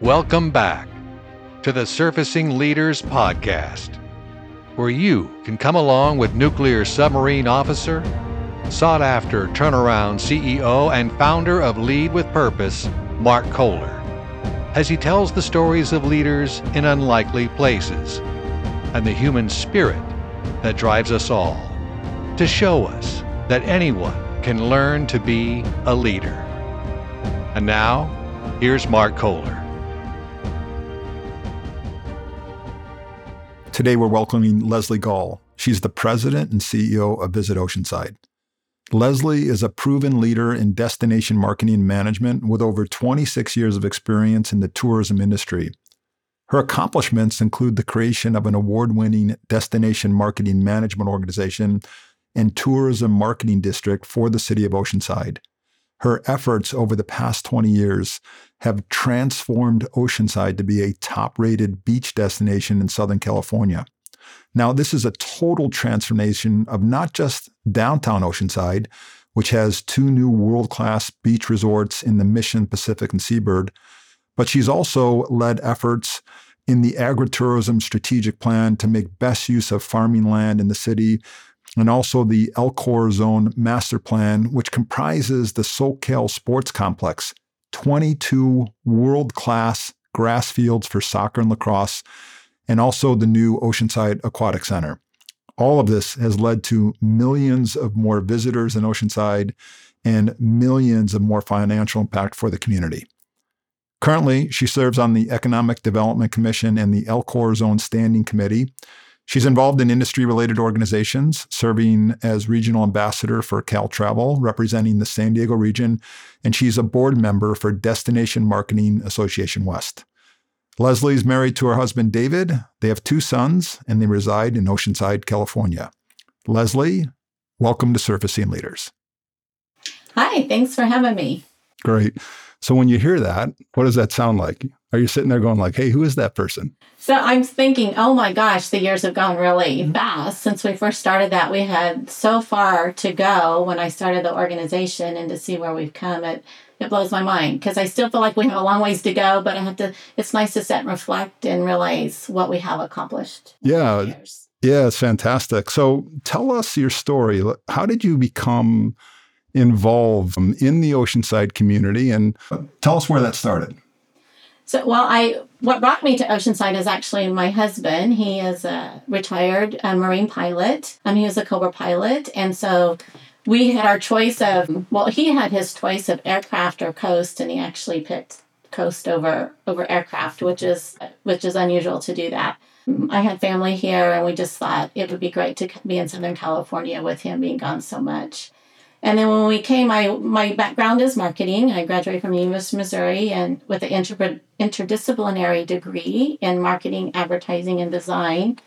Welcome back to the Surfacing Leaders Podcast, where you can come along with nuclear submarine officer, sought after turnaround CEO, and founder of Lead with Purpose, Marc Koehler, as he tells the stories of leaders in unlikely places and the human spirit that drives us all to show us that anyone can learn to be a leader. And now, here's Marc Koehler. Today, we're welcoming Leslee Gaul. She's the president and CEO of Visit Oceanside. Leslee is a proven leader in destination marketing management with over 26 years of experience in the tourism industry. Her accomplishments include the creation of an award winning destination marketing management organization and tourism marketing district for the city of Oceanside. Her efforts over the past 20 years have transformed Oceanside to be a top rated beach destination in Southern California. Now, this is a total transformation of not just downtown Oceanside, which has two new world class beach resorts in the Mission, Pacific, and Seabird, but she's also led efforts in the agritourism strategic plan to make best use of farming land in the city, and also the El Corazon Master Plan, which comprises the SoCal Sports Complex, 22 world class grass fields for soccer and lacrosse, and also the new Oceanside Aquatic Center. All of this has led to millions of more visitors in Oceanside and millions of more financial impact for the community. Currently, she serves on the Economic Development Commission and the El Corazon Standing Committee. She's involved in industry related organizations, serving as regional ambassador for Cal Travel, representing the San Diego region, and she's a board member for Destination Marketing Association West. Leslee is married to her husband, David. They have two sons, and they reside in Oceanside, California. Leslee, welcome to Surfacing Leaders. Hi, thanks for having me. Great. So when you hear that, what does that sound like? Are you sitting there going like, "Hey, who is that person?" So I'm thinking, "Oh my gosh, the years have gone really mm-hmm. fast since we first started that. We had so far to go when I started the organization and to see where we've come it it blows my mind because I still feel like we have a long ways to go, but I have to it's nice to sit and reflect and realize what we have accomplished. Yeah. Yeah, it's fantastic. So tell us your story. How did you become involved in the Oceanside community and tell us where that started. So, well, I what brought me to Oceanside is actually my husband. He is a retired uh, Marine pilot. Um, he was a Cobra pilot, and so we had our choice of well, he had his choice of aircraft or coast, and he actually picked coast over over aircraft, which is which is unusual to do that. I had family here, and we just thought it would be great to be in Southern California with him being gone so much. And then when we came, my my background is marketing. I graduated from the University of Missouri and with an inter- interdisciplinary degree in marketing, advertising, and design.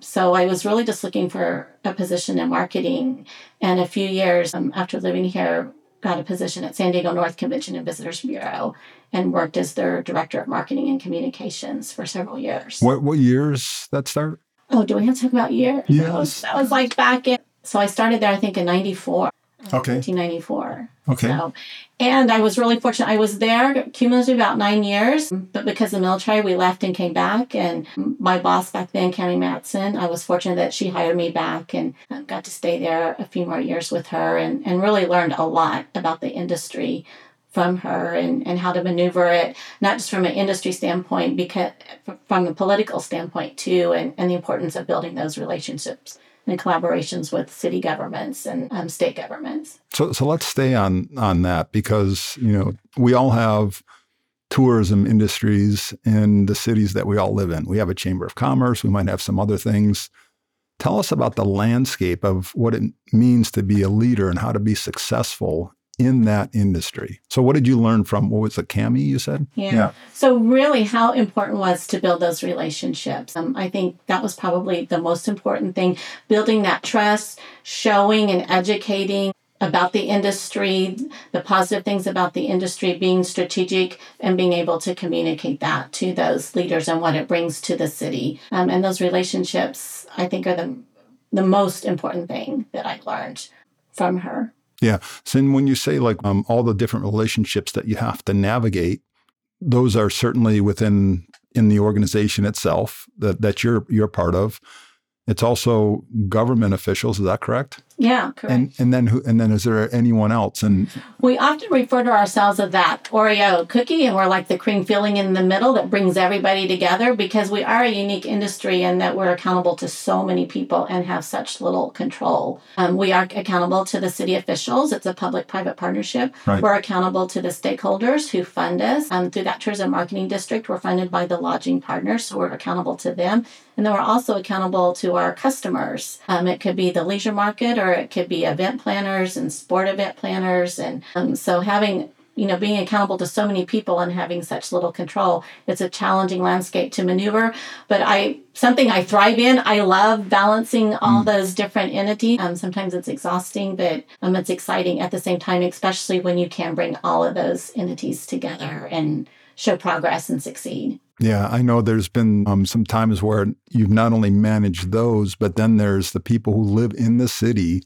So I was really just looking for a position in marketing. And a few years um, after living here, got a position at San Diego North Convention and Visitors Bureau and worked as their director of marketing and communications for several years. What what years that start? Oh, do we have to talk about years? Yes. That was, that was like back in. So I started there, I think, in '94. Okay. 1994. Okay. So, and I was really fortunate. I was there cumulatively about nine years, but because of the military, we left and came back. And my boss back then, Cammy Matson, I was fortunate that she hired me back and got to stay there a few more years with her and, and really learned a lot about the industry from her and, and how to maneuver it, not just from an industry standpoint, because from a political standpoint too, and, and the importance of building those relationships and collaborations with city governments and um, state governments. So, so let's stay on on that because you know we all have tourism industries in the cities that we all live in. We have a chamber of commerce. We might have some other things. Tell us about the landscape of what it means to be a leader and how to be successful in that industry. So what did you learn from what was it, Cami you said? Yeah. yeah. So really how important was to build those relationships. Um, I think that was probably the most important thing, building that trust, showing and educating about the industry, the positive things about the industry, being strategic and being able to communicate that to those leaders and what it brings to the city. Um, and those relationships, I think, are the, the most important thing that I learned from her. Yeah. So when you say like um, all the different relationships that you have to navigate, those are certainly within in the organization itself that, that you're you're part of. It's also government officials. Is that correct? Yeah, correct. And and then who? And then is there anyone else? And we often refer to ourselves as that Oreo cookie, and we're like the cream filling in the middle that brings everybody together because we are a unique industry in that we're accountable to so many people and have such little control. Um, we are accountable to the city officials. It's a public-private partnership. Right. We're accountable to the stakeholders who fund us. Um, through that tourism marketing district, we're funded by the lodging partners, so we're accountable to them. And then we're also accountable to our customers. Um, it could be the leisure market or or it could be event planners and sport event planners. And um, so having you know being accountable to so many people and having such little control it's a challenging landscape to maneuver but i something i thrive in i love balancing all mm. those different entities um, sometimes it's exhausting but um, it's exciting at the same time especially when you can bring all of those entities together and show progress and succeed yeah, I know there's been um, some times where you've not only managed those, but then there's the people who live in the city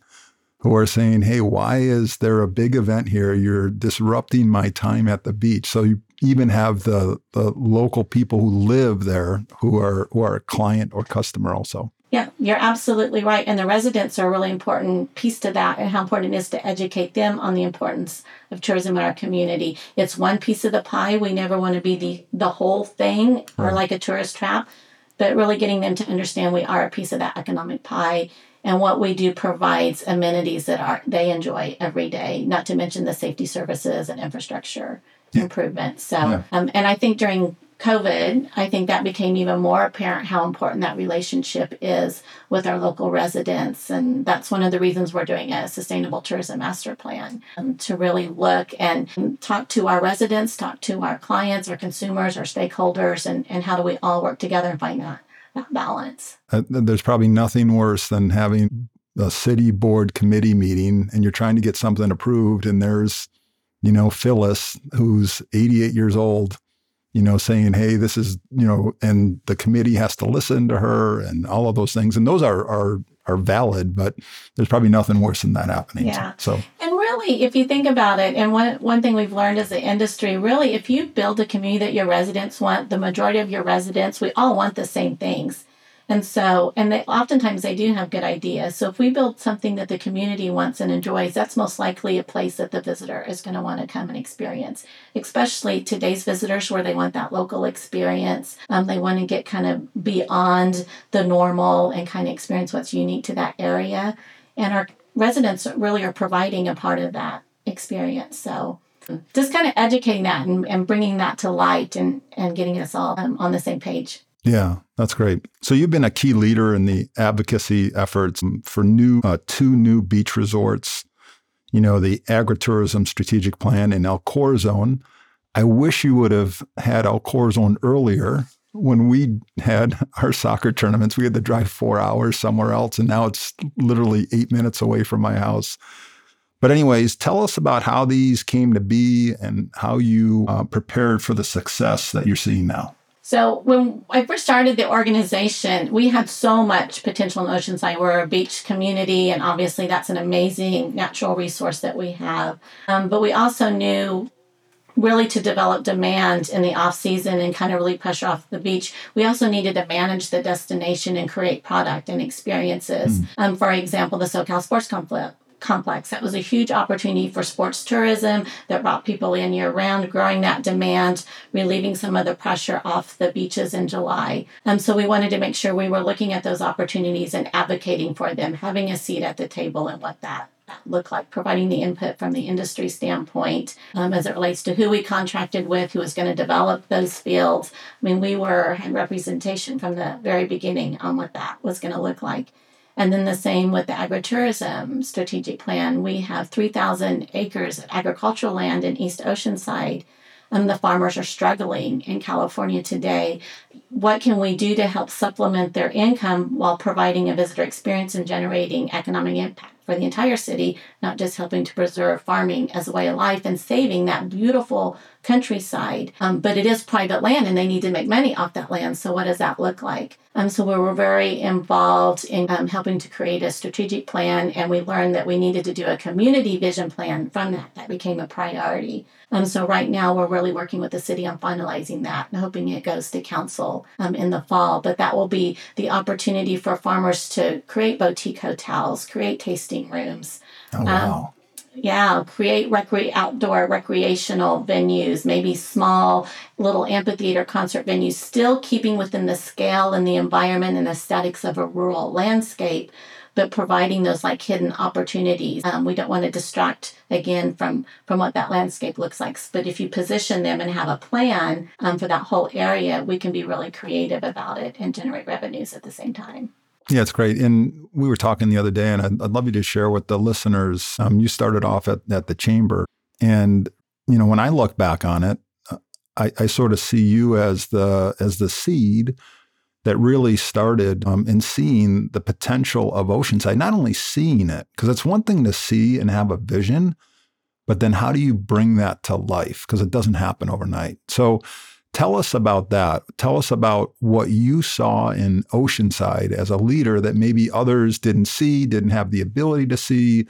who are saying, hey, why is there a big event here? You're disrupting my time at the beach. So you even have the, the local people who live there who are who are a client or customer also. Yeah, you're absolutely right. And the residents are a really important piece to that and how important it is to educate them on the importance of tourism in our community. It's one piece of the pie. We never want to be the, the whole thing or like a tourist trap, but really getting them to understand we are a piece of that economic pie and what we do provides amenities that are they enjoy every day, not to mention the safety services and infrastructure yeah. improvements. So yeah. um, and I think during COVID, I think that became even more apparent how important that relationship is with our local residents. And that's one of the reasons we're doing a sustainable tourism master plan um, to really look and talk to our residents, talk to our clients, our consumers, our stakeholders, and, and how do we all work together and find that, that balance. Uh, there's probably nothing worse than having a city board committee meeting and you're trying to get something approved and there's you know Phyllis who's 88 years old you know, saying, hey, this is, you know, and the committee has to listen to her and all of those things. And those are are are valid, but there's probably nothing worse than that happening. Yeah. So and really, if you think about it, and one one thing we've learned as an industry, really, if you build a community that your residents want, the majority of your residents, we all want the same things. And so, and they oftentimes they do have good ideas. So if we build something that the community wants and enjoys, that's most likely a place that the visitor is going to want to come and experience. Especially today's visitors, where they want that local experience. Um, they want to get kind of beyond the normal and kind of experience what's unique to that area. And our residents really are providing a part of that experience. So just kind of educating that and, and bringing that to light and, and getting us all um, on the same page. Yeah, that's great. So you've been a key leader in the advocacy efforts for new uh, two new beach resorts. You know, the agritourism strategic plan in El Corazon. I wish you would have had El Corazon earlier. When we had our soccer tournaments, we had to drive four hours somewhere else, and now it's literally eight minutes away from my house. But, anyways, tell us about how these came to be and how you uh, prepared for the success that you're seeing now. So when I first started the organization, we had so much potential in Oceanside. We're a beach community, and obviously that's an amazing natural resource that we have. Um, but we also knew really to develop demand in the off season and kind of really push off the beach we also needed to manage the destination and create product and experiences mm. um, for example the socal sports complex complex. That was a huge opportunity for sports tourism that brought people in year round, growing that demand, relieving some of the pressure off the beaches in July. Um, so we wanted to make sure we were looking at those opportunities and advocating for them, having a seat at the table and what that look like, providing the input from the industry standpoint um, as it relates to who we contracted with, who was going to develop those fields. I mean, we were had representation from the very beginning on what that was going to look like. And then the same with the agritourism strategic plan. We have 3,000 acres of agricultural land in East Oceanside. And the farmers are struggling in California today. What can we do to help supplement their income while providing a visitor experience and generating economic impact for the entire city, not just helping to preserve farming as a way of life and saving that beautiful countryside. Um, but it is private land and they need to make money off that land. So, what does that look like? Um, so, we were very involved in um, helping to create a strategic plan, and we learned that we needed to do a community vision plan from that. That became a priority. Um, so, right now, we're really working with the city on finalizing that and hoping it goes to council um, in the fall. But that will be the opportunity for farmers to create boutique hotels, create tasting rooms. Oh, wow yeah, create recre- outdoor recreational venues, maybe small little amphitheater concert venues, still keeping within the scale and the environment and aesthetics of a rural landscape, but providing those like hidden opportunities. Um, we don't want to distract again from from what that landscape looks like. But if you position them and have a plan um, for that whole area, we can be really creative about it and generate revenues at the same time. Yeah, it's great. And we were talking the other day, and I'd, I'd love you to share with the listeners. Um, you started off at, at the chamber. And, you know, when I look back on it, I, I sort of see you as the as the seed that really started um, in seeing the potential of Oceanside, not only seeing it, because it's one thing to see and have a vision, but then how do you bring that to life? Because it doesn't happen overnight. So Tell us about that. Tell us about what you saw in Oceanside as a leader that maybe others didn't see, didn't have the ability to see,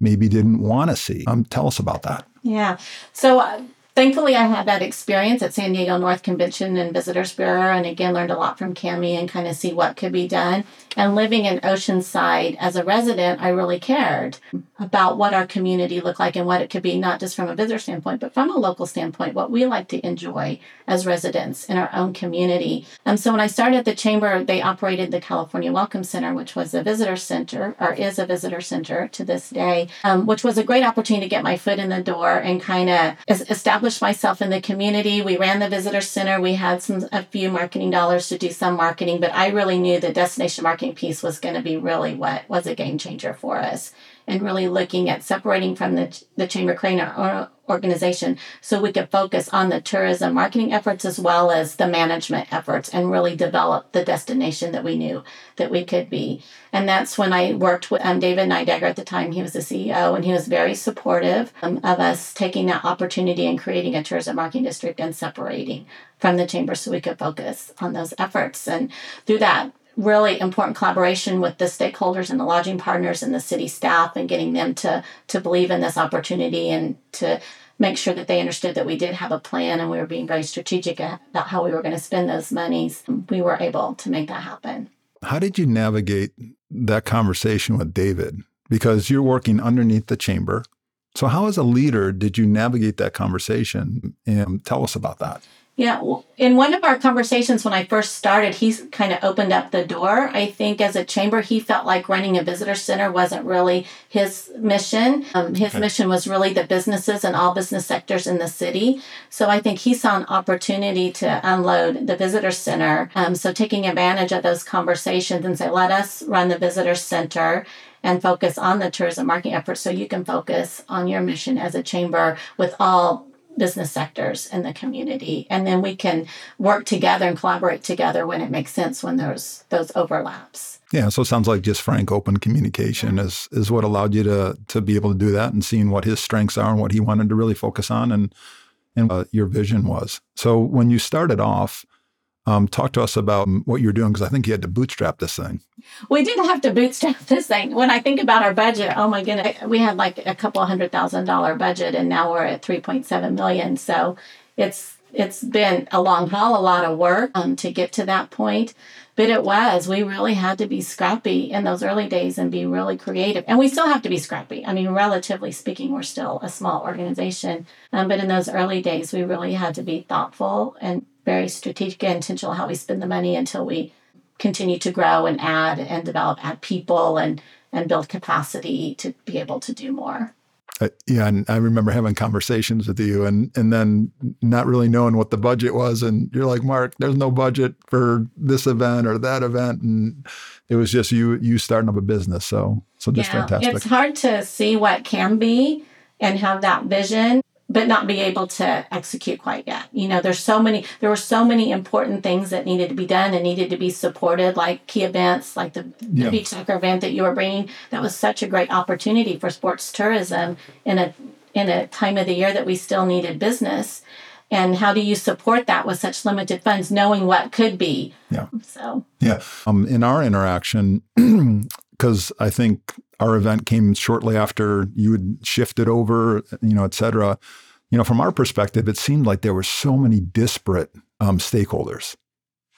maybe didn't want to see. Um, tell us about that. Yeah. So, uh, thankfully, I had that experience at San Diego North Convention and Visitors Bureau, and again learned a lot from Cami and kind of see what could be done. And living in Oceanside as a resident, I really cared about what our community looked like and what it could be, not just from a visitor standpoint, but from a local standpoint, what we like to enjoy as residents in our own community. And so when I started at the chamber, they operated the California Welcome Center, which was a visitor center or is a visitor center to this day, um, which was a great opportunity to get my foot in the door and kind of establish myself in the community. We ran the visitor center. We had some a few marketing dollars to do some marketing, but I really knew the destination marketing piece was going to be really what was a game changer for us and really looking at separating from the, the Chamber Crane organization so we could focus on the tourism marketing efforts as well as the management efforts and really develop the destination that we knew that we could be. And that's when I worked with um, David Nydegger at the time. He was the CEO and he was very supportive um, of us taking that opportunity and creating a tourism marketing district and separating from the chamber so we could focus on those efforts. And through that, really important collaboration with the stakeholders and the lodging partners and the city staff and getting them to to believe in this opportunity and to make sure that they understood that we did have a plan and we were being very strategic about how we were going to spend those monies. We were able to make that happen. How did you navigate that conversation with david? Because you're working underneath the chamber. So how as a leader did you navigate that conversation? And tell us about that yeah, in one of our conversations when I first started, he kind of opened up the door. I think as a chamber, he felt like running a visitor center wasn't really his mission. Um, his okay. mission was really the businesses and all business sectors in the city. So I think he saw an opportunity to unload the visitor center. Um, so taking advantage of those conversations and say, let us run the visitor center and focus on the tourism marketing efforts so you can focus on your mission as a chamber with all business sectors in the community. And then we can work together and collaborate together when it makes sense when there's those overlaps. Yeah so it sounds like just frank open communication is is what allowed you to to be able to do that and seeing what his strengths are and what he wanted to really focus on and and uh, your vision was. So when you started off um, talk to us about what you're doing because I think you had to bootstrap this thing. We didn't have to bootstrap this thing. When I think about our budget, oh my goodness, we had like a couple hundred thousand dollar budget, and now we're at 3.7 million. So it's it's been a long haul, a lot of work um, to get to that point. But it was. We really had to be scrappy in those early days and be really creative. And we still have to be scrappy. I mean, relatively speaking, we're still a small organization. Um, but in those early days, we really had to be thoughtful and very strategic and intentional how we spend the money until we continue to grow and add and develop, add people and and build capacity to be able to do more. Uh, yeah, and I remember having conversations with you, and and then not really knowing what the budget was, and you're like, Marc, there's no budget for this event or that event, and it was just you you starting up a business. So so just yeah, fantastic. It's hard to see what can be and have that vision but not be able to execute quite yet. You know, there's so many, there were so many important things that needed to be done and needed to be supported, like key events, like the, Yeah. the beach soccer event that you were bringing. That was such a great opportunity for sports tourism in a in a time of the year that we still needed business. And how do you support that with such limited funds, knowing what could be? Yeah. So Yeah. Um, in our interaction, because I think our event came shortly after you had shifted over, you know, et cetera. You know, from our perspective, it seemed like there were so many disparate um, stakeholders.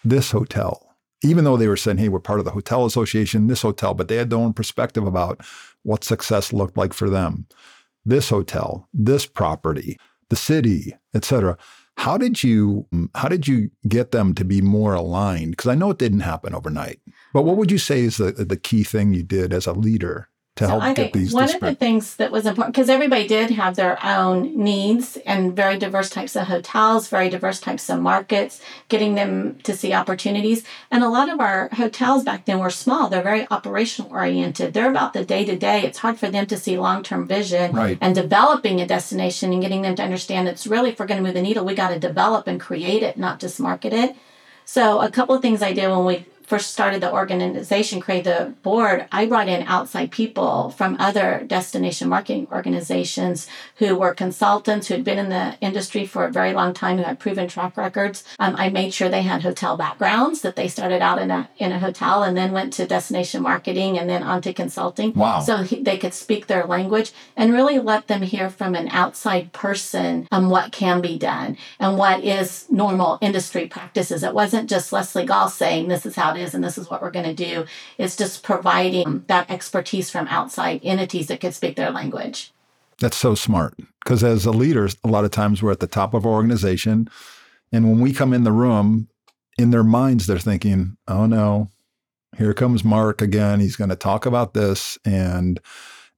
This hotel, even though they were saying, hey, we're part of the hotel association, this hotel, but they had their own perspective about what success looked like for them. This hotel, this property, the city, et cetera. How did you how did you get them to be more aligned? Because I know it didn't happen overnight. But what would you say is the the key thing you did as a leader to So help I get these one of the things that was important because everybody did have their own needs and very diverse types of hotels, very diverse types of markets, getting them to see opportunities. And a lot of our hotels back then were small. They're very operational oriented. They're about the day to day. It's hard for them to see long term vision Right. and developing a destination and getting them to understand it's really if we're going to move the needle, we got to develop and create it, not just market it. So a couple of things I did when we first started the organization, created the board, I brought in outside people from other destination marketing organizations who were consultants who had been in the industry for a very long time, who had proven track records. Um, I made sure they had hotel backgrounds, that they started out in a in a hotel and then went to destination marketing and then on to consulting. Wow. So he, they could speak their language and really let them hear from an outside person um, what can be done and what is normal industry practices. It wasn't just Leslee Gaul saying this is how is and this is what we're going to do. It's just providing that expertise from outside entities that could speak their language. That's so smart. Because as a leader, a lot of times we're at the top of our organization. And when we come in the room, in their minds, they're thinking, oh no, here comes Marc again. He's going to talk about this. And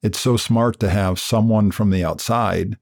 it's so smart to have someone from the outside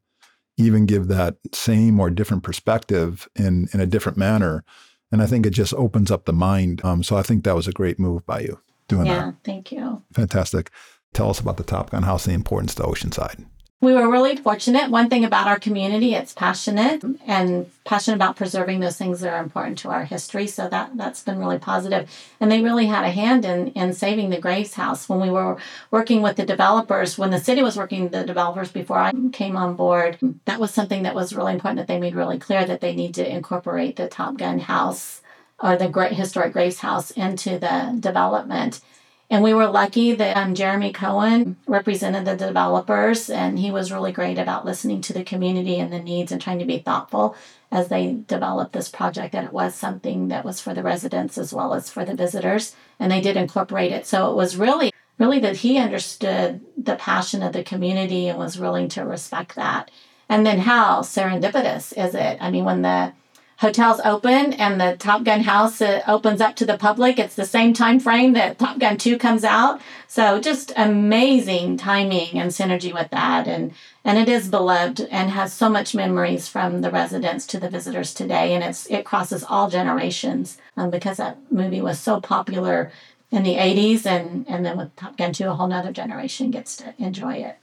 even give that same or different perspective in, in a different manner. And I think it just opens up the mind. Um, so I think that was a great move by you doing Yeah, that. Yeah, thank you. Fantastic. Tell us about the Top Gun House, the importance to Oceanside. We were really fortunate. One thing about our community, it's passionate and passionate about preserving those things that are important to our history. So that that's been really positive. And they really had a hand in in saving the Graves House when we were working with the developers. When the city was working with the developers before I came on board, that was something that was really important that they made really clear that they need to incorporate the Top Gun House or the Great Historic Graves House into the development. And we were lucky that um, Jeremy Cohen represented the developers, and he was really great about listening to the community and the needs and trying to be thoughtful as they developed this project. That it was something that was for the residents as well as for the visitors, and they did incorporate it. So it was really, really that he understood the passion of the community and was willing to respect that. And then how serendipitous is it? I mean, when the hotels open and the Top Gun house uh, opens up to the public. It's the same time frame that Top Gun 2 comes out. So just amazing timing and synergy with that and and it is beloved and has so much memories from the residents to the visitors today and it's it crosses all generations um, because that movie was so popular in the 80s and and then with Top Gun 2 a whole nother generation gets to enjoy it.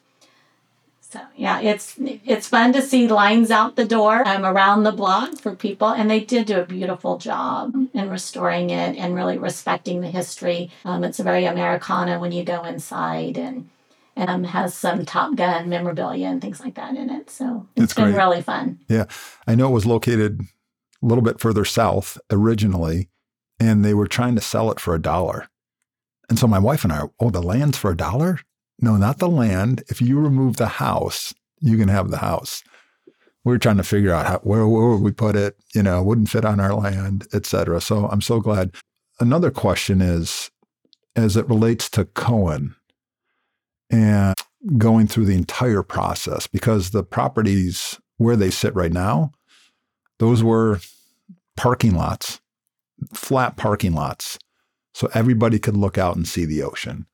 So yeah, it's it's fun to see lines out the door um, around the block for people, and they did do a beautiful job in restoring it and really respecting the history. Um, it's very Americana when you go inside, and and um, has some Top Gun memorabilia and things like that in it. So it's That's been great. really fun. Yeah. I know it was located a little bit further south originally, and they were trying to sell it for a dollar. And so my wife and I, oh, the land's for a dollar? No, not the land. If you remove the house, you can have the house. We were trying to figure out how, where, where would we put it, you know, wouldn't fit on our land, et cetera. So I'm so glad. Another question is, as it relates to Cohen and going through the entire process, because the properties where they sit right now, those were parking lots, flat parking lots. So everybody could look out and see the ocean.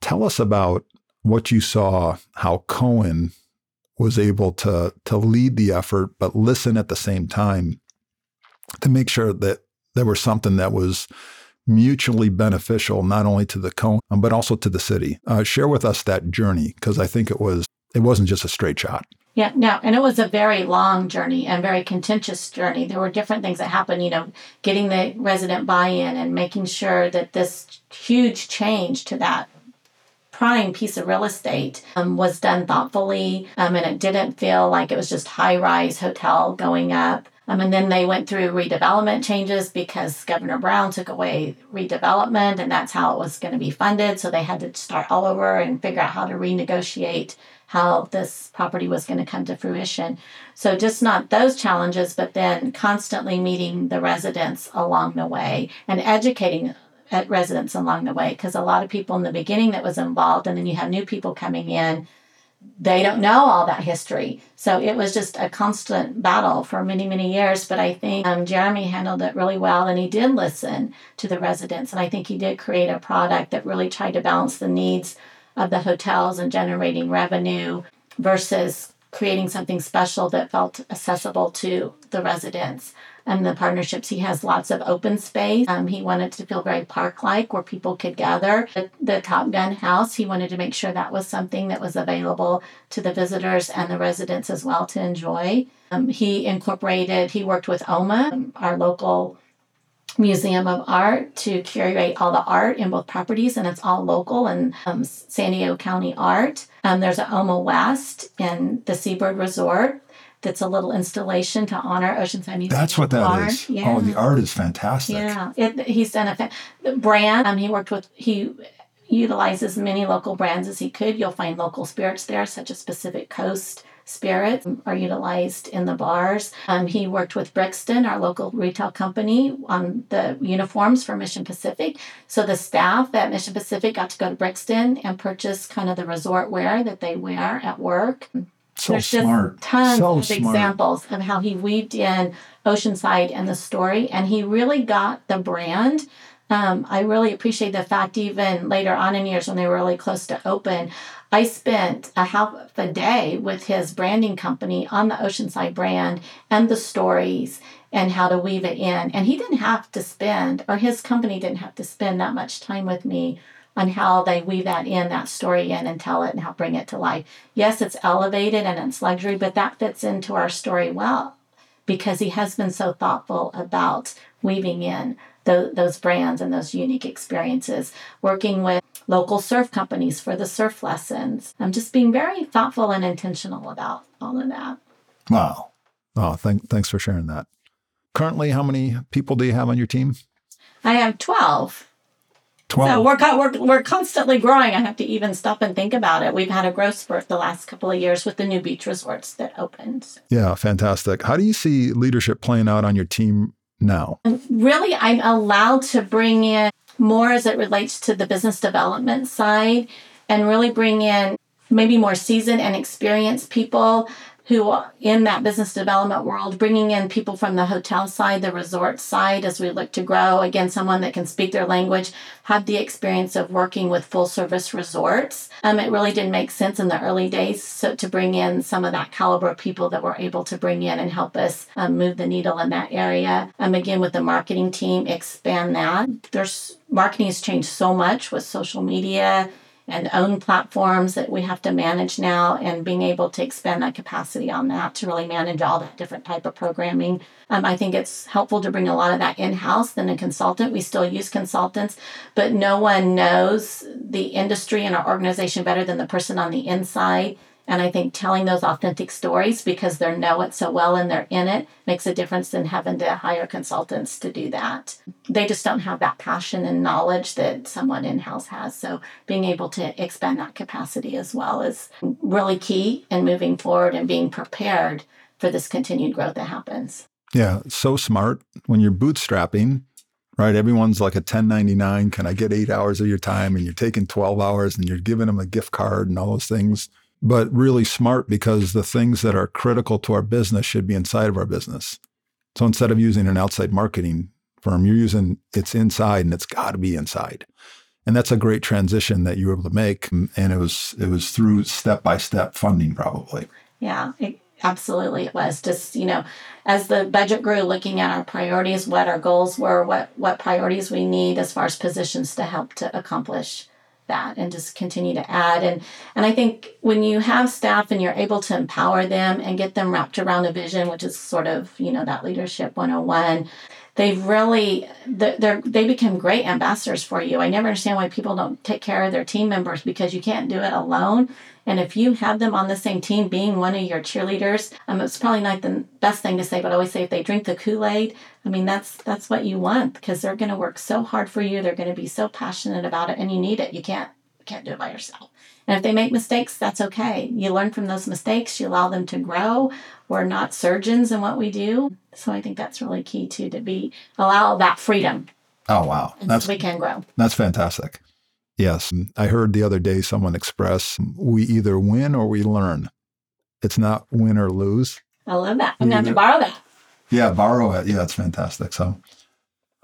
Tell us about what you saw, how Cohen was able to, to lead the effort, but listen at the same time to make sure that there was something that was mutually beneficial, not only to the Cohen, but also to the city. Uh, share with us that journey, because I think it was it wasn't just a straight shot. Yeah, no, and it was a very long journey and very contentious journey. There were different things that happened, you know, getting the resident buy in and making sure that this huge change to that prime piece of real estate um, was done thoughtfully um, and it didn't feel like it was just high rise hotel going up. Um, and then they went through redevelopment changes because Governor Brown took away redevelopment and that's how it was going to be funded. So they had to start all over and figure out how to renegotiate how this property was going to come to fruition. So, just not those challenges, but then constantly meeting the residents along the way and educating uh, residents along the way. Because a lot of people in the beginning that was involved, and then you have new people coming in, they don't know all that history. So, it was just a constant battle for many, many years. But I think um, Jeremy handled it really well, and he did listen to the residents. And I think he did create a product that really tried to balance the needs of the hotels and generating revenue versus creating something special that felt accessible to the residents and the partnerships. He has lots of open space. Um, he wanted to feel very park like where people could gather. The, the, Top Gun House, he wanted to make sure that was something that was available to the visitors and the residents as well to enjoy. Um, he incorporated, he worked with OMA, our local Museum of Art to curate all the art in both properties, and it's all local and um, San Diego County art. Um, there's an OMA West in the Seabird Resort that's a little installation to honor Oceanside Museum. That's what that art. is. Yeah. Oh, the art is fantastic. Yeah, it, he's done a fa- brand. Um, he worked with he utilizes many local brands as he could. You'll find local spirits there, such as Pacific Coast spirits are utilized in the bars. Um, he worked with Brixton, our local retail company, on the uniforms for Mission Pacific. So the staff at Mission Pacific got to go to Brixton and purchase kind of the resort wear that they wear at work. So There's smart. tons so of smart. examples of how he weaved in Oceanside and the story, and he really got the brand. Um, I really appreciate the fact, even later on in years when they were really close to open, I spent a half a day with his branding company on the Oceanside brand and the stories and how to weave it in. And he didn't have to spend, or his company didn't have to spend that much time with me on how they weave that in, that story in, and tell it and help bring it to life. Yes, it's elevated and it's luxury, but that fits into our story well because he has been so thoughtful about weaving in the, those brands and those unique experiences, working with local surf companies for the surf lessons. I'm just being very thoughtful and intentional about all of that. Wow. Oh, thank, thanks for sharing that. Currently, how many people do you have on your team? I have 12. 12. So we're, we're, we're constantly growing. I have to even stop and think about it. We've had a growth spurt the last couple of years with the new beach resorts that opened. Yeah, fantastic. How do you see leadership playing out on your team now? Um, really, I'm allowed to bring in more as it relates to the business development side and really bring in maybe more seasoned and experienced people who in that business development world, bringing in people from the hotel side, the resort side, as we look to grow. Again, someone that can speak their language, have the experience of working with full service resorts. Um, it really didn't make sense in the early days so to bring in some of that caliber of people that we're able to bring in and help us um, move the needle in that area. Um, again, with the marketing team, expand that. There's marketing has changed so much with social media and own platforms that we have to manage now and being able to expand that capacity on that to really manage all that different type of programming. Um, i think it's helpful to bring a lot of that in-house than a consultant. We still use consultants but no one knows the industry and our organization better than the person on the inside and I think telling those authentic stories because they know it so well and they're in it makes a difference than having to hire consultants to do that. They just don't have that passion and knowledge that someone in house has. So being able to expand that capacity as well is really key in moving forward and being prepared for this continued growth that happens. Yeah, so smart. When you're bootstrapping, right? Everyone's like a 1099. Can I get eight hours of your time? And you're taking 12 hours and you're giving them a gift card and all those things but really smart because the things that are critical to our business should be inside of our business. So instead of using an outside marketing firm, you're using it's inside and it's got to be inside. And that's a great transition that you were able to make. Um, and it was it was through step by step funding probably. Yeah, it, absolutely it was. Just, you know, as the budget grew, looking at our priorities, what our goals were, what what priorities we need as far as positions to help to accomplish that and just continue to add. And and I think when you have staff and you're able to empower them and get them wrapped around a vision, which is sort of, you know, that leadership 101, they really they they become great ambassadors for you. I never understand why people don't take care of their team members because you can't do it alone. And if you have them on the same team, being one of your cheerleaders, um, it's probably not the best thing to say, but I always say if they drink the Kool Aid, I mean that's that's what you want because they're going to work so hard for you. They're going to be so passionate about it, and you need it. You can't can't do it by yourself. And if they make mistakes, that's okay. You learn from those mistakes. You allow them to grow. We're not surgeons in what we do, so I think that's really key too to be allow that freedom. Oh wow, that's so we can grow. That's fantastic. Yes. I heard the other day someone express we either win or we learn. It's not win or lose. I love that. I'm going to have to borrow that. Yeah, borrow it. Yeah, it's fantastic. So,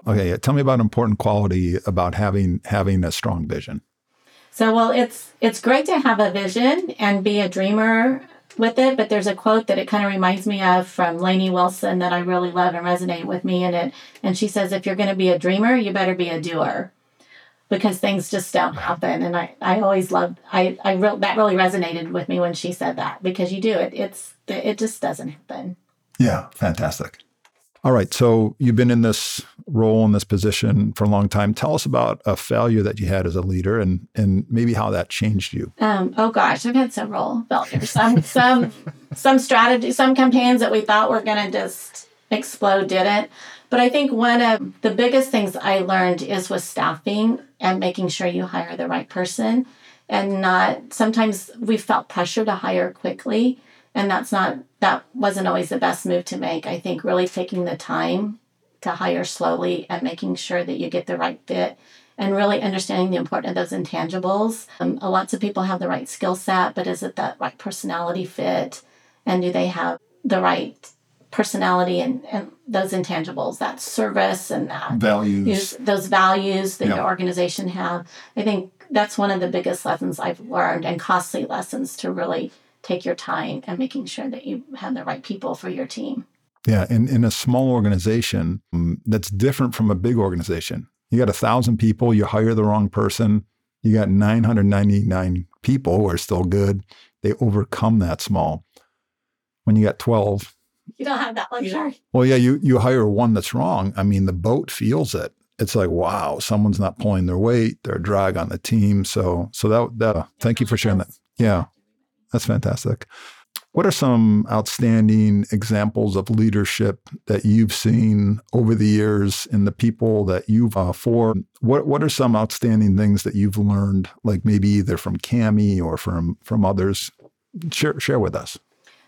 okay, tell me about important quality about having having a strong vision. So, well, it's it's great to have a vision and be a dreamer with it, but there's a quote that it kind of reminds me of from Lainey Wilson that I really love and resonate with me in it. And she says, if you're going to be a dreamer, you better be a doer because things just don't happen. And I, I always loved, I, I re- that really resonated with me when she said that because you do it. It's, it just doesn't happen. Yeah. Fantastic. All right. So you've been in this role in this position for a long time. Tell us about a failure that you had as a leader and, and maybe how that changed you. Um, oh gosh, I've had several failures. Some, some, some strategy, some campaigns that we thought were going to just explode didn't. But I think one of the biggest things I learned is with staffing and making sure you hire the right person and not sometimes we felt pressure to hire quickly and that's not that wasn't always the best move to make. I think really taking the time to hire slowly and making sure that you get the right fit and really understanding the importance of those intangibles. Um, lots of people have the right skill set, but is it that right personality fit? And do they have the right personality and, and those intangibles, that service and that values, those values that your organization have. I think that's one of the biggest lessons I've learned and costly lessons to really take your time and making sure that you have the right people for your team. Yeah, and in a small organization um, that's different from a big organization. You got a thousand people, you hire the wrong person, you got 999 people who are still good. They overcome that small. When you got 12, you don't have that luxury. Well, yeah, you you hire one that's wrong. I mean, the boat feels it. It's like, wow, someone's not pulling their weight. They're a drag on the team. So, so that that. Thank you for sharing that. Yeah, that's fantastic. What are some outstanding examples of leadership that you've seen over the years in the people that you've uh, for? What What are some outstanding things that you've learned, like maybe either from Cami or from from others? Share share with us.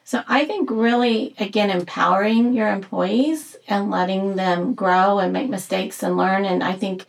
So I think really, again, empowering your employees and letting them grow and make mistakes and learn. And I think,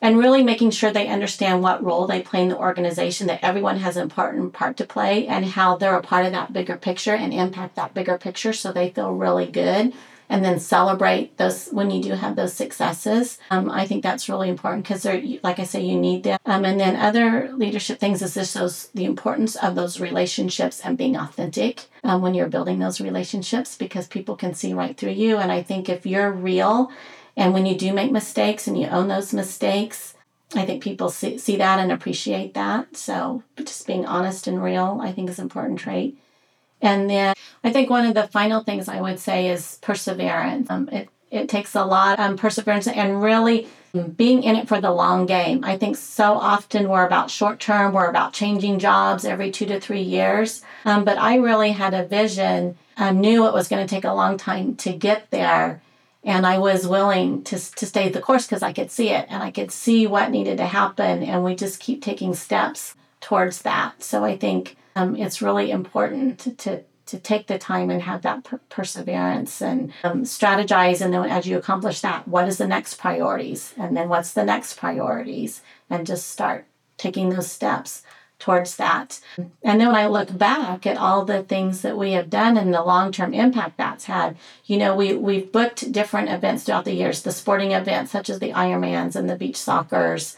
and really making sure they understand what role they play in the organization, that everyone has an important part to play and how they're a part of that bigger picture and impact that bigger picture so they feel really good and then celebrate those when you do have those successes. Um, I think that's really important because they're like I say, you need them. Um, and then other leadership things is just those the importance of those relationships and being authentic um, when you're building those relationships because people can see right through you. And I think if you're real and when you do make mistakes and you own those mistakes, I think people see, see that and appreciate that. So just being honest and real, I think is an important trait. And then I think one of the final things I would say is perseverance. Um, it, it takes a lot of um, perseverance and really being in it for the long game. I think so often we're about short term, we're about changing jobs every two to three years. Um, but I really had a vision, I knew it was going to take a long time to get there. And I was willing to, to stay the course because I could see it and I could see what needed to happen. And we just keep taking steps towards that. So I think um, it's really important to, to, take the time and have that per- perseverance and um, strategize. And then as you accomplish that, what is the next priorities? And then what's the next priorities? And just start taking those steps towards that. And then when I look back at all the things that we have done and the long-term impact that's had, you know, we we've booked different events throughout the years, the sporting events such as the Ironmans and the beach soccers,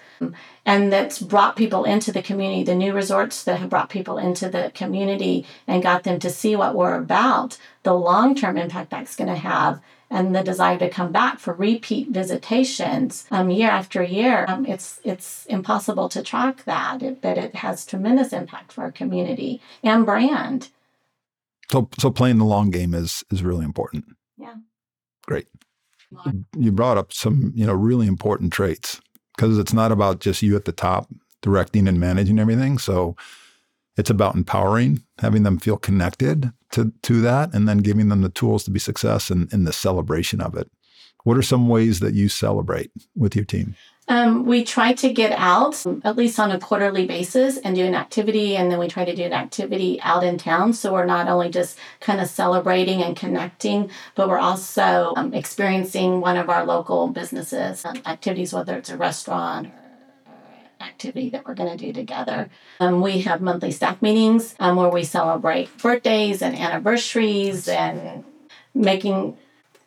and that's brought people into the community, the new resorts that have brought people into the community and got them to see what we're about, the long-term impact that's going to have and the desire to come back for repeat visitations um, year after year, um, it's it's impossible to track that. It, but it has tremendous impact for our community and brand. So so playing the long game is is really important. Yeah. Great. You brought up some, you know, really important traits because it's not about just you at the top directing and managing everything. So it's about empowering, having them feel connected to, to that, and then giving them the tools to be success and in the celebration of it. What are some ways that you celebrate with your team? Um, we try to get out at least on a quarterly basis and do an activity, and then we try to do an activity out in town. So we're not only just kind of celebrating and connecting, but we're also um, experiencing one of our local businesses um, activities, whether it's a restaurant or activity that we're going to do together. Um, we have monthly staff meetings um, where we celebrate birthdays and anniversaries and making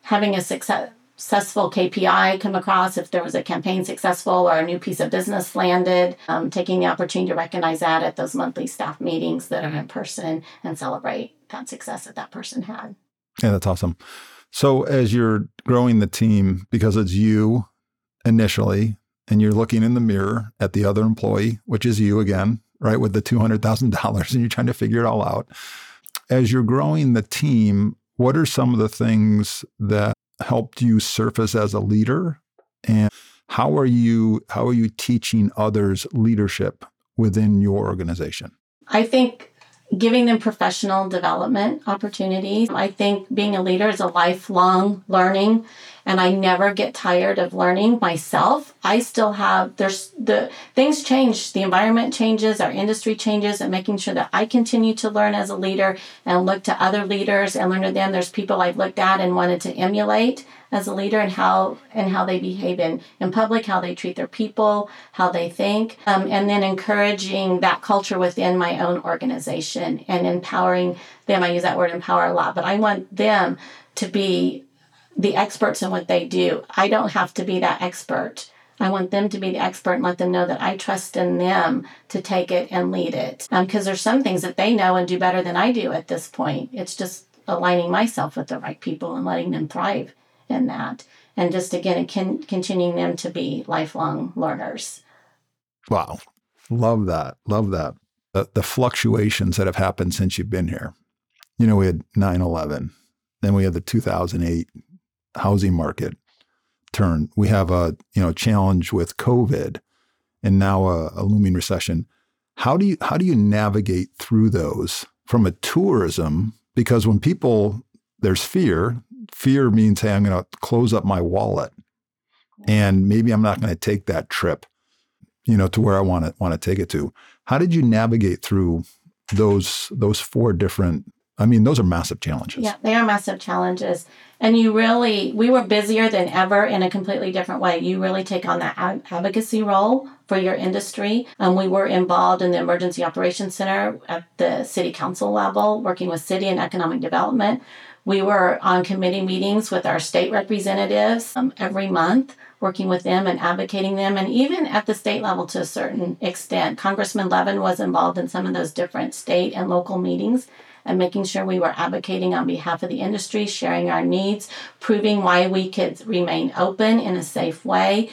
having a success successful KPI come across, if there was a campaign successful or a new piece of business landed, um, taking the opportunity to recognize that at those monthly staff meetings that are in person and celebrate that success that that person had. Yeah, that's awesome. So as you're growing the team, because it's you initially, and you're looking in the mirror at the other employee, which is you again, right, with the $200,000, and you're trying to figure it all out. As you're growing the team, what are some of the things that helped you surface as a leader? And how are you how are you teaching others leadership within your organization? I think giving them professional development opportunities. I think being a leader is a lifelong learning and I never get tired of learning myself. I still have there's the things change, the environment changes, our industry changes, and making sure that I continue to learn as a leader and look to other leaders and learn to them. There's people I've looked at and wanted to emulate as a leader and how and how they behave in, in public, how they treat their people, how they think, um, and then encouraging that culture within my own organization and empowering them. I use that word empower a lot, but I want them to be the experts in what they do. I don't have to be that expert. I want them to be the expert and let them know that I trust in them to take it and lead it. Because um, there's some things that they know and do better than I do at this point. It's just aligning myself with the right people and letting them thrive in that. And just again, can, continuing them to be lifelong learners. Wow. Love that. Love that. The, the fluctuations that have happened since you've been here. You know, we had 9 11, then we had the 2008 housing market turn. We have a you know challenge with COVID, and now a, a looming recession. How do you how do you navigate through those from a tourism? Because when people there's fear, fear means hey, I'm going to close up my wallet, and maybe I'm not going to take that trip, you know, to where I want to want to take it to. How did you navigate through those those four different I mean, those are massive challenges. Yeah, they are massive challenges. And you really, we were busier than ever in a completely different way. You really take on that advocacy role for your industry. Um, we were involved in the Emergency Operations Center at the city council level, working with city and economic development. We were on committee meetings with our state representatives um, every month, working with them and advocating them. And even at the state level to a certain extent, Congressman Levin was involved in some of those different state and local meetings and making sure we were advocating on behalf of the industry, sharing our needs, proving why we could remain open in a safe way.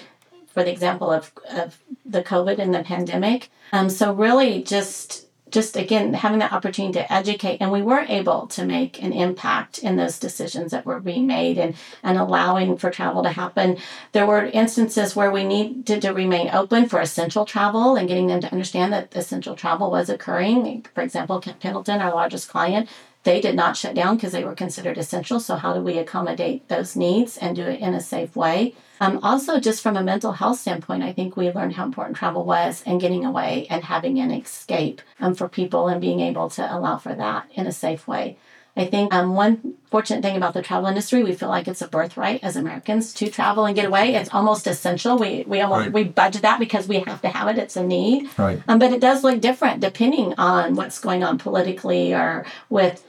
For the example of, of the COVID and the pandemic. Um, so, really, just just again having the opportunity to educate and we were able to make an impact in those decisions that were being made and and allowing for travel to happen there were instances where we needed to remain open for essential travel and getting them to understand that essential travel was occurring for example Camp Pendleton our largest client they did not shut down because they were considered essential. So, how do we accommodate those needs and do it in a safe way? Um, also, just from a mental health standpoint, I think we learned how important travel was and getting away and having an escape um, for people and being able to allow for that in a safe way. I think um, one fortunate thing about the travel industry, we feel like it's a birthright as Americans to travel and get away. It's almost essential. We we almost right. we budget that because we have to have it. It's a need. Right. Um, but it does look different depending on what's going on politically or with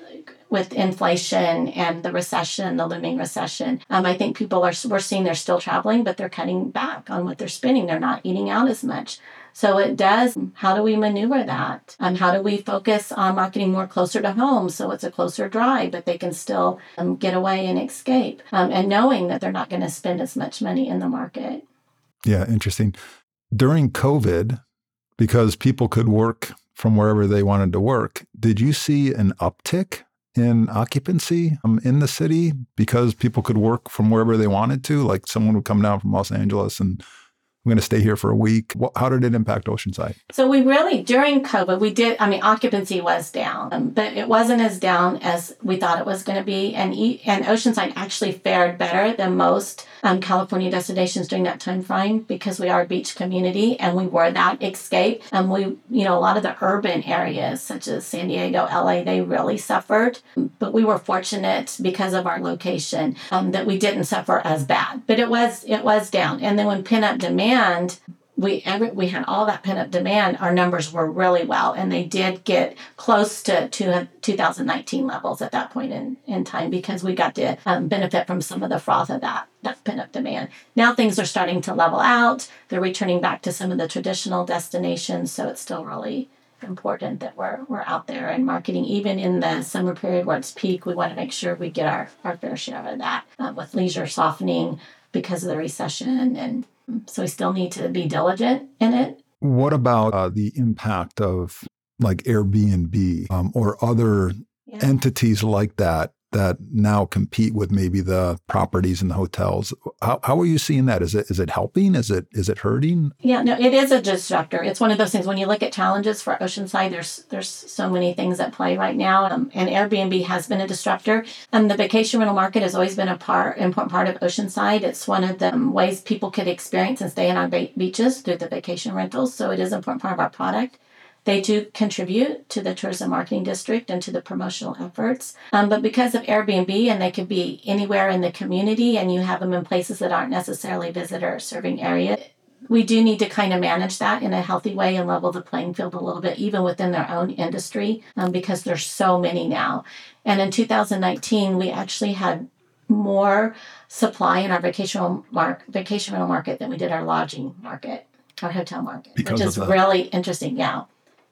with inflation and the recession, the looming recession. Um, I think people are we're seeing they're still traveling, but they're cutting back on what they're spending. They're not eating out as much. So it does. How do we maneuver that? Um, how do we focus on marketing more closer to home so it's a closer drive, but they can still um, get away and escape, um, and knowing that they're not going to spend as much money in the market. Yeah, interesting. During COVID, because people could work from wherever they wanted to work, did you see an uptick in occupancy um, in the city because people could work from wherever they wanted to? Like someone would come down from Los Angeles and I'm going to stay here for a week. How did it impact Oceanside? So we really, during COVID, we did, I mean, occupancy was down, um, but it wasn't as down as we thought it was going to be. And, and Oceanside actually fared better than most um, California destinations during that time frame because we are a beach community and we were that escape. And we, you know, a lot of the urban areas such as San Diego, LA, they really suffered. But we were fortunate because of our location um, that we didn't suffer as bad. But it was it was down. And then when pin up demand demand we every, we had all that pent up demand. Our numbers were really well, and they did get close to, to 2019 levels at that point in, in time because we got to um, benefit from some of the froth of that that pent up demand. Now things are starting to level out. They're returning back to some of the traditional destinations, so it's still really important that we're we're out there and marketing even in the summer period where it's peak. We want to make sure we get our our fair share of that uh, with leisure softening because of the recession and so we still need to be diligent in it. What about uh, the impact of like Airbnb um, or other yeah. entities like that that now compete with maybe the properties and the hotels. How, how are you seeing that? Is it is it helping? Is it is it hurting? Yeah, no, it is a disruptor. It's one of those things when you look at challenges for Oceanside. There's there's so many things at play right now, um, and Airbnb has been a disruptor. And the vacation rental market has always been a part important part of Oceanside. It's one of the ways people could experience and stay on our beaches through the vacation rentals. So it is an important part of our product. They do contribute to the tourism marketing district and to the promotional efforts. Um, but because of Airbnb and they could be anywhere in the community and you have them in places that aren't necessarily visitor serving area, we do need to kind of manage that in a healthy way and level the playing field a little bit, even within their own industry, um, because there's so many now. And in 2019, we actually had more supply in our vacation mark vacation rental market than we did our lodging market, our hotel market, because which is really interesting. Yeah.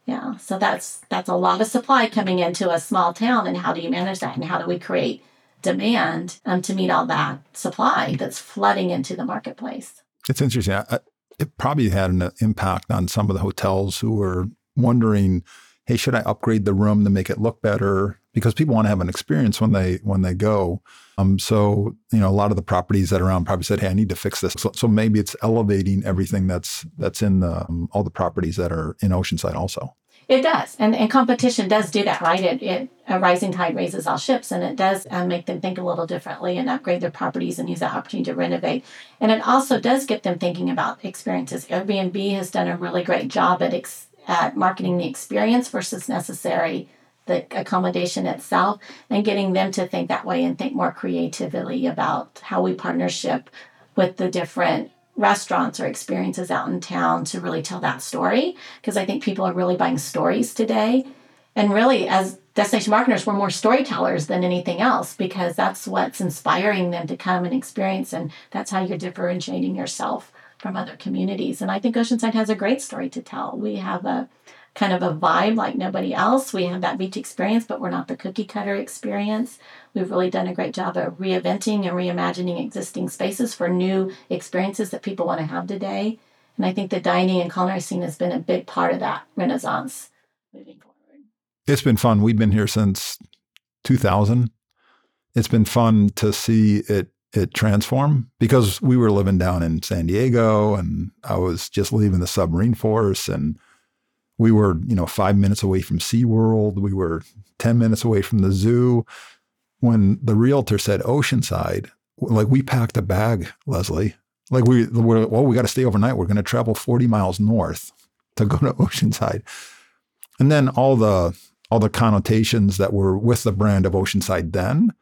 Yeah, so that's that's a lot of supply coming into a small town, and how do you manage that, and how do we create demand um, to meet all that supply that's flooding into the marketplace? It's interesting. I, it probably had an impact on some of the hotels who were wondering, "Hey, should I upgrade the room to make it look better?" Because people want to have an experience when they when they go. Um, so you know, a lot of the properties that are around probably said, "Hey, I need to fix this." So, so maybe it's elevating everything that's that's in the, um, all the properties that are in Oceanside also. It does, and, and competition does do that, right? It, it a rising tide raises all ships, and it does um, make them think a little differently and upgrade their properties and use that opportunity to renovate. And it also does get them thinking about experiences. Airbnb has done a really great job at ex- at marketing the experience versus necessary the accommodation itself, and getting them to think that way and think more creatively about how we partnership with the different restaurants or experiences out in town to really tell that story because I think people are really buying stories today. And really, as destination marketers, we're more storytellers than anything else because that's what's inspiring them to come and experience. And that's how you're differentiating yourself from other communities. And I think Oceanside has a great story to tell. We have a kind of a vibe like nobody else. We have that beach experience, but we're not the cookie cutter experience. We've really done a great job of reinventing and reimagining existing spaces for new experiences that people want to have today. And I think the dining and culinary scene has been a big part of that renaissance moving forward. It's been fun. We've been here since 2000. It's been fun to see it it transform because we were living down in San Diego and I was just leaving the submarine force and we were, you know, five minutes away from SeaWorld. We were 10 minutes away from the zoo. When the realtor said Oceanside, like we packed a bag, Leslee. Like we, we're, well, we got to stay overnight. We're going to travel 40 miles north to go to Oceanside. And then all the all the connotations that were with the brand of Oceanside then,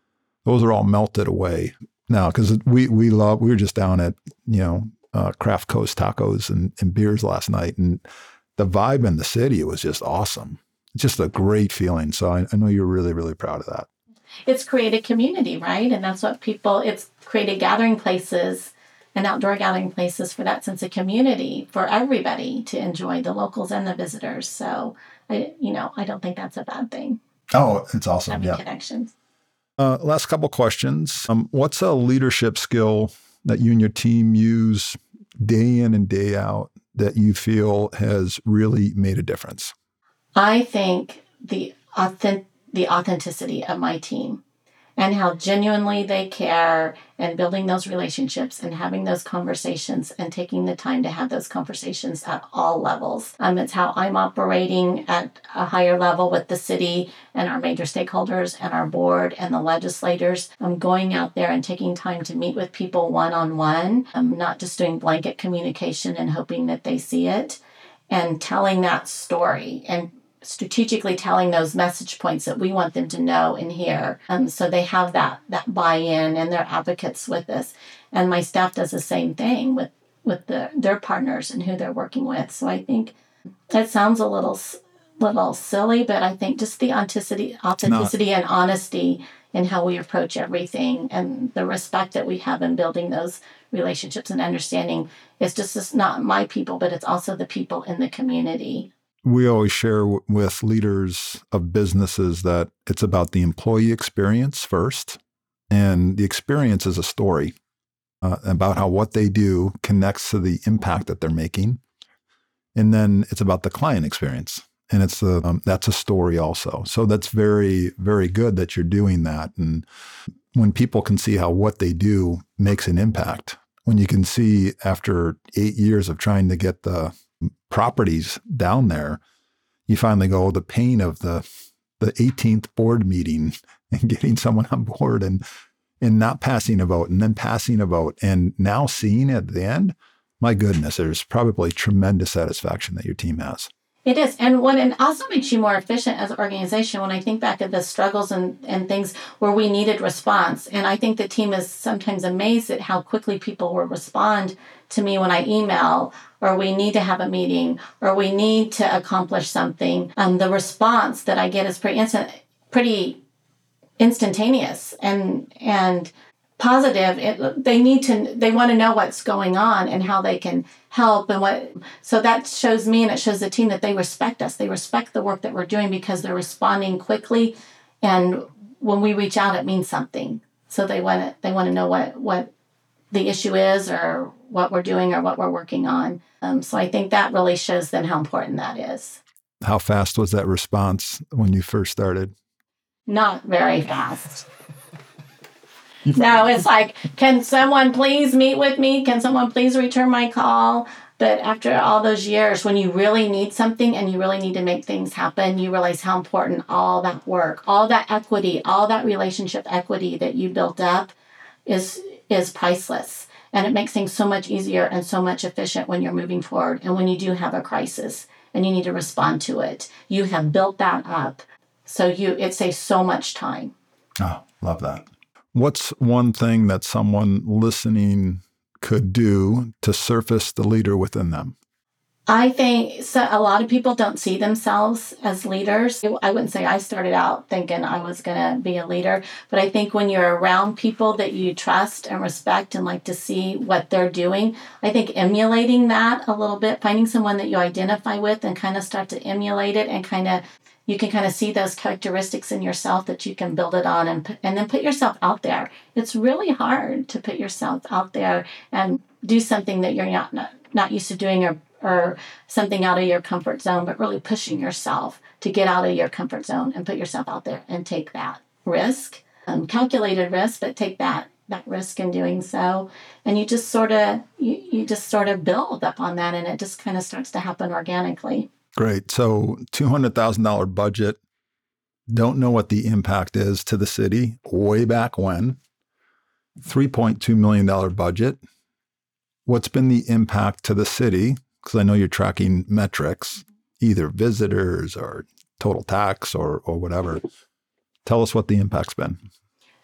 those are all melted away now because we we love. We were just down at you know uh, Craft Coast Tacos and, and beers last night, and the vibe in the city was just awesome. Just a great feeling. So I, I know you're really, really proud of that. It's created community, right? And that's what people, it's created gathering places and outdoor gathering places for that sense of community for everybody to enjoy, the locals and the visitors. So, I, you know, I don't think that's a bad thing. Oh, it's awesome. Having Yeah. connections. Uh, last couple questions. Um, what's a leadership skill that you and your team use day in and day out that you feel has really made a difference? I think the authentic, the authenticity of my team and how genuinely they care and building those relationships and having those conversations and taking the time to have those conversations at all levels. Um, it's how I'm operating at a higher level with the city and our major stakeholders and our board and the legislators. I'm going out there and taking time to meet with people one on one. I'm not just doing blanket communication and hoping that they see it and telling that story and strategically telling those message points that we want them to know and hear. Um, so they have that that buy-in and they're advocates with us and my staff does the same thing with with the, their partners and who they're working with. So i think that sounds a little little silly but i think just the authenticity authenticity and honesty in how we approach everything and the respect that we have in building those relationships and understanding it's just it's not my people but it's also the people in the community We always share w- with leaders of businesses that it's about the employee experience first, and the experience is a story uh, about how what they do connects to the impact that they're making, and then it's about the client experience, and it's the um, that's a story also. So that's very very good that you're doing that, and when people can see how what they do makes an impact, when you can see after eight years of trying to get the properties down there, you finally go oh, the pain of the the 18th board meeting and getting someone on board and and not passing a vote and then passing a vote and now seeing at the end. My goodness, there's probably tremendous satisfaction that your team has. It is. And what it also makes you more efficient as an organization when I think back of the struggles and, and things where we needed response. And I think the team is sometimes amazed at how quickly people will respond to me when I email or we need to have a meeting or we need to accomplish something. Um, the response that I get is pretty instant, pretty instantaneous and and positive it, they need to they want to know what's going on and how they can help and what so that shows me and it shows the team that they respect us. They respect the work that we're doing because they're responding quickly. And when we reach out it means something. So they want to they want to know what what the issue is or what we're doing or what we're working on. Um, so i think that really shows them how important that is. How fast was that response when you first started? not very fast. No, it's like, can someone please meet with me? Can someone please return my call? But after all those years, when you really need something and you really need to make things happen, you realize how important all that work, all that equity, all that relationship equity that you built up is is priceless. And it makes things so much easier and so much efficient when you're moving forward. And when you do have a crisis and you need to respond to it, you have built that up. So you it saves so much time. Oh, love that. What's one thing that someone listening could do to surface the leader within them? I think so, a lot of people don't see themselves as leaders. I wouldn't say I started out thinking I was going to be a leader, but I think when you're around people that you trust and respect and like to see what they're doing, I think emulating that a little bit, finding someone that you identify with and kind of start to emulate it and kind of you can kind of see those characteristics in yourself that you can build it on and and then put yourself out there. It's really hard to put yourself out there and do something that you're not not, not used to doing or or something out of your comfort zone, but really pushing yourself to get out of your comfort zone and put yourself out there and take that risk, um, calculated risk, but take that that risk in doing so. And you just sort of you, you just sort of build up on that, and it just kind of starts to happen organically. Great. So, $200,000 budget. Don't know what the impact is to the city way back when. $3.2 million budget. What's been the impact to the city? Because I know you're tracking metrics, either visitors or total tax or, or whatever. Tell us what the impact's been.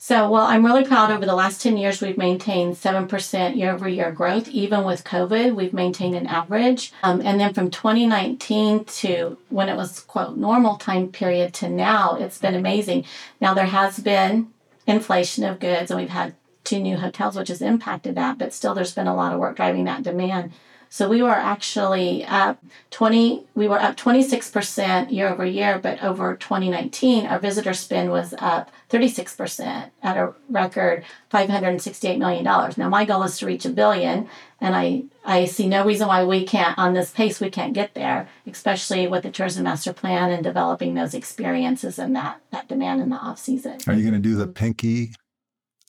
So, well, I'm really proud over the last 10 years, we've maintained 7% year over year growth. Even with COVID, we've maintained an average. Um, and then from 2019 to when it was, quote, normal time period to now, it's been amazing. Now, there has been inflation of goods, and we've had two new hotels, which has impacted that, but still there's been a lot of work driving that demand. So we were actually up 20, we were up 26% year over year, but over 2019, our visitor spend was up 36% at a record $568 million. Now my goal is to reach a billion, and I, I see no reason why we can't, on this pace, we can't get there, especially with the tourism master plan and developing those experiences and that, that demand in the off season. Are you going to do the pinky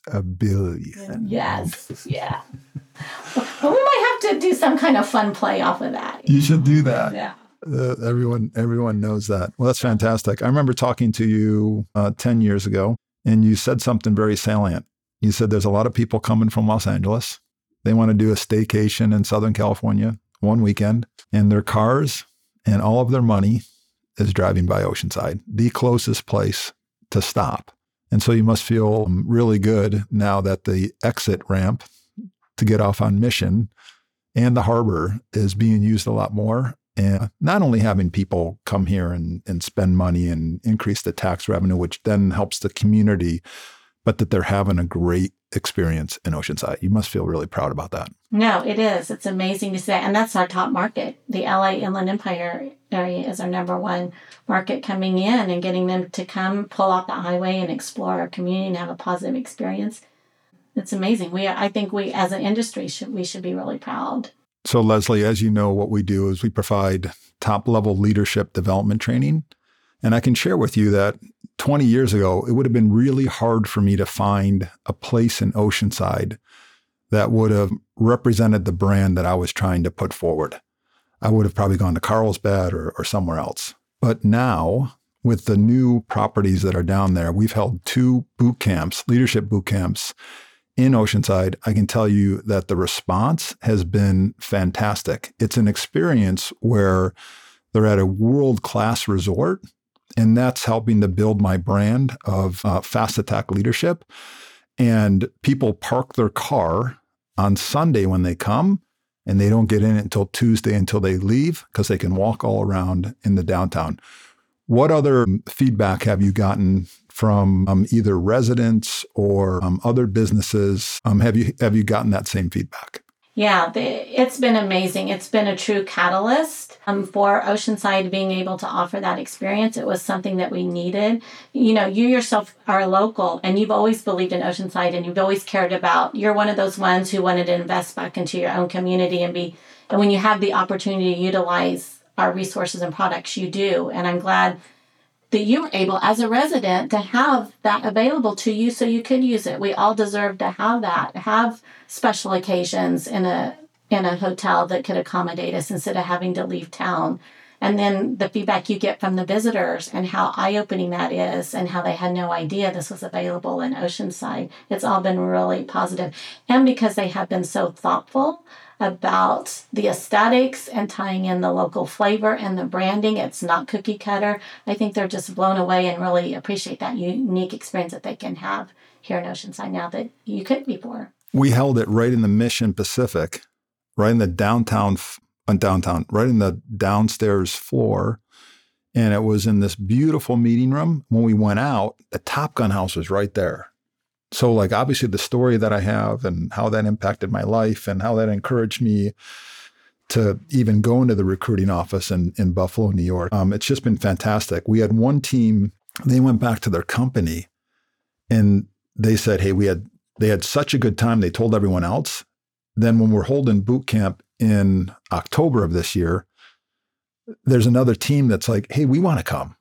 a billion? Yes, yeah. but we might have to do some kind of fun play off of that. You should do that. Yeah. Uh, everyone, everyone knows that. Well, that's fantastic. I remember talking to you uh, ten years ago, and you said something very salient. You said there's a lot of people coming from Los Angeles. They want to do a staycation in Southern California one weekend, and their cars and all of their money is driving by Oceanside, the closest place to stop. And so you must feel um, really good now that the exit ramp to get off on mission and the harbor is being used a lot more. And not only having people come here and, and spend money and increase the tax revenue, which then helps the community, but that they're having a great experience in Oceanside. You must feel really proud about that. No, it is. It's amazing to see that. And that's our top market. The LA Inland Empire area is our number one market coming in and getting them to come pull off the highway and explore our community and have a positive experience. It's amazing. We I think we as an industry should we should be really proud. So Leslee, as you know, what we do is we provide top level leadership development training. And I can share with you that 20 years ago, it would have been really hard for me to find a place in Oceanside that would have represented the brand that I was trying to put forward. I would have probably gone to Carlsbad or, or somewhere else. But now, with the new properties that are down there, we've held two boot camps, leadership boot camps in Oceanside. I can tell you that the response has been fantastic. It's an experience where they're at a world class resort and that's helping to build my brand of uh, fast attack leadership. And people park their car on Sunday when they come, and they don't get in until Tuesday until they leave because they can walk all around in the downtown. What other feedback have you gotten from um, either residents or um, other businesses? Um, have you have you gotten that same feedback? Yeah, the, it's been amazing. It's been a true catalyst um, for Oceanside being able to offer that experience. It was something that we needed. You know, you yourself are local and you've always believed in Oceanside and you've always cared about, you're one of those ones who wanted to invest back into your own community and be, and when you have the opportunity to utilize our resources and products, you do. And I'm glad that you were able as a resident to have that available to you so you could use it. We all deserve to have that, have special occasions in a in a hotel that could accommodate us instead of having to leave town. And then the feedback you get from the visitors and how eye opening that is, and how they had no idea this was available in Oceanside. It's all been really positive. And because they have been so thoughtful about the aesthetics and tying in the local flavor and the branding. It's not cookie cutter. I think they're just blown away and really appreciate that unique experience that they can have here in Oceanside now that you couldn't before. We held it right in the Mission Pacific, right in the downtown, uh, downtown, right in the downstairs floor. And it was in this beautiful meeting room. When we went out, the Top Gun house was right there so like obviously the story that I have and how that impacted my life and how that encouraged me to even go into the recruiting office in, in Buffalo, New York. Um, it's just been fantastic. We had one team, they went back to their company and they said, Hey, we had they had such a good time. They told everyone else. Then when we're holding boot camp in October of this year, there's another team that's like, Hey, we want to come.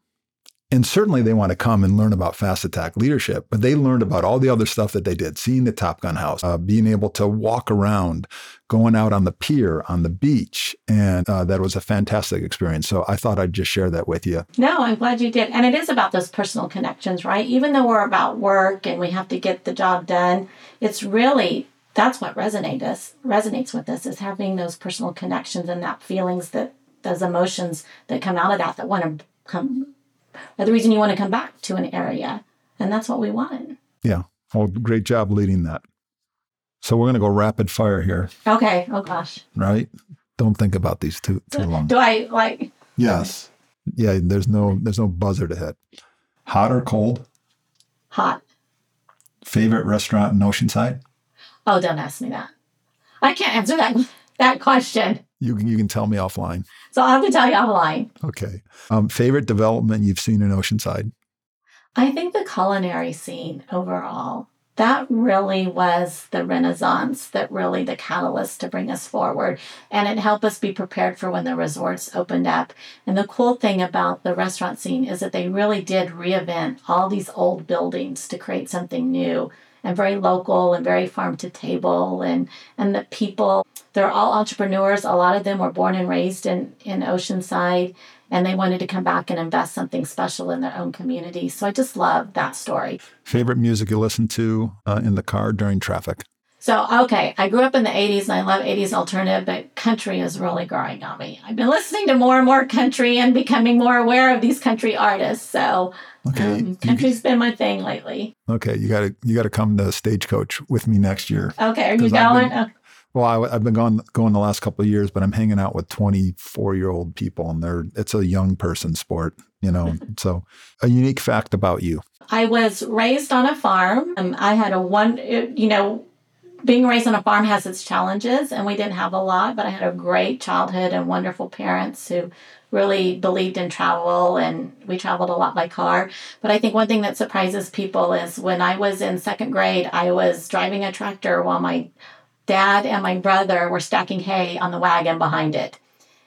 And certainly they want to come and learn about fast attack leadership, but they learned about all the other stuff that they did, seeing the Top Gun house, uh, being able to walk around, going out on the pier, on the beach. And uh, that was a fantastic experience. So I thought I'd just share that with you. No, I'm glad you did. And it is about those personal connections, right? Even though we're about work and we have to get the job done, it's really that's what resonates resonates with us is having those personal connections and that feelings that those emotions that come out of that that want to come are the reason you want to come back to an area. And that's what we want. Yeah. Well, great job leading that. So we're going to go rapid fire here. Okay. Oh gosh. Right? Don't think about these too too long. Do I like Yes. Yeah, there's no there's no buzzer to hit. Hot or cold? Hot. Favorite restaurant in Oceanside? Oh, don't ask me that. I can't answer that that question. You can you can tell me offline. So I'll have to tell you offline. Okay. Um, favorite development you've seen in Oceanside? I think the culinary scene overall, that really was the renaissance, that really the catalyst to bring us forward. And it helped us be prepared for when the resorts opened up. And the cool thing about the restaurant scene is that they really did reinvent all these old buildings to create something new and very local and very farm to table and and the people they're all entrepreneurs. A lot of them were born and raised in in oceanside and they wanted to come back and invest something special in their own community. So i just love that story. Favorite music you listen to uh, in the car during traffic? So okay i grew up in the 80s and i love 80s alternative but country is really growing on me i've been listening to more and more country and becoming more aware of these country artists so Okay. um, you- country's been my thing lately okay. You got to you got to come to Stagecoach with me next year. okay are you going been- Well, I, have been going going the last couple of years, but I'm hanging out with 24 year old people, and they're it's a young person sport, you know. so, a unique fact about you. I was raised on a farm. Um, I had a one, you know, being raised on a farm has its challenges, and we didn't have a lot, but I had a great childhood and wonderful parents who really believed in travel, and we traveled a lot by car. But I think one thing that surprises people is when I was in second grade, I was driving a tractor while my dad and my brother were stacking hay on the wagon behind it.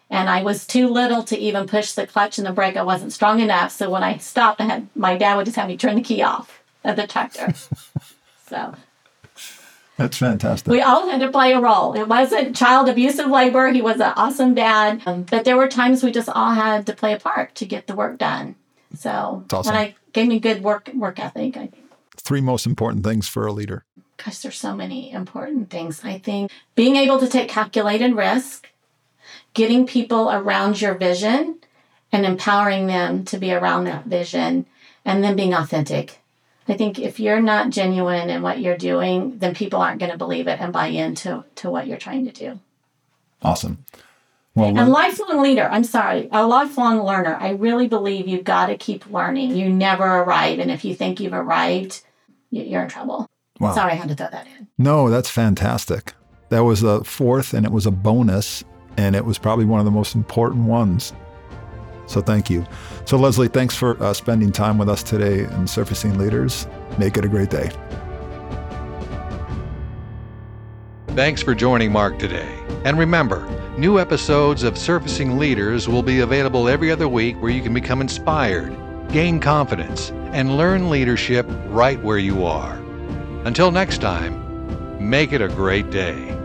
And I was too little to even push the clutch and the brake. I wasn't strong enough. So when I stopped, I had my dad would just have me turn the key off of the tractor. so That's fantastic. we all had to play a role. It wasn't child abusive labor. He was an awesome dad. Um, but there were times we just all had to play a part to get the work done. So That's awesome. and I gave me good work work ethic. I think. Three most important things for a leader. gosh, there's so many important things. I think being able to take calculated risk, getting people around your vision, and empowering them to be around that vision, and then being authentic. I think if you're not genuine in what you're doing, then people aren't going to believe it and buy into to what you're trying to do. Awesome. Well, And lifelong leader, I'm sorry, a lifelong learner. I really believe you've got to keep learning. You never arrive. And if you think you've arrived, you- you're in trouble. Wow. Sorry, I had to throw that in. no, that's fantastic. That was the fourth, and it was a bonus, and it was probably one of the most important ones. So thank you. So Leslee, thanks for uh, spending time with us today and surfacing leaders. Make it a great day. Thanks for joining Marc today. And remember, new episodes of Surfacing Leaders will be available every other week where you can become inspired, gain confidence, and learn leadership right where you are. Until next time, make it a great day.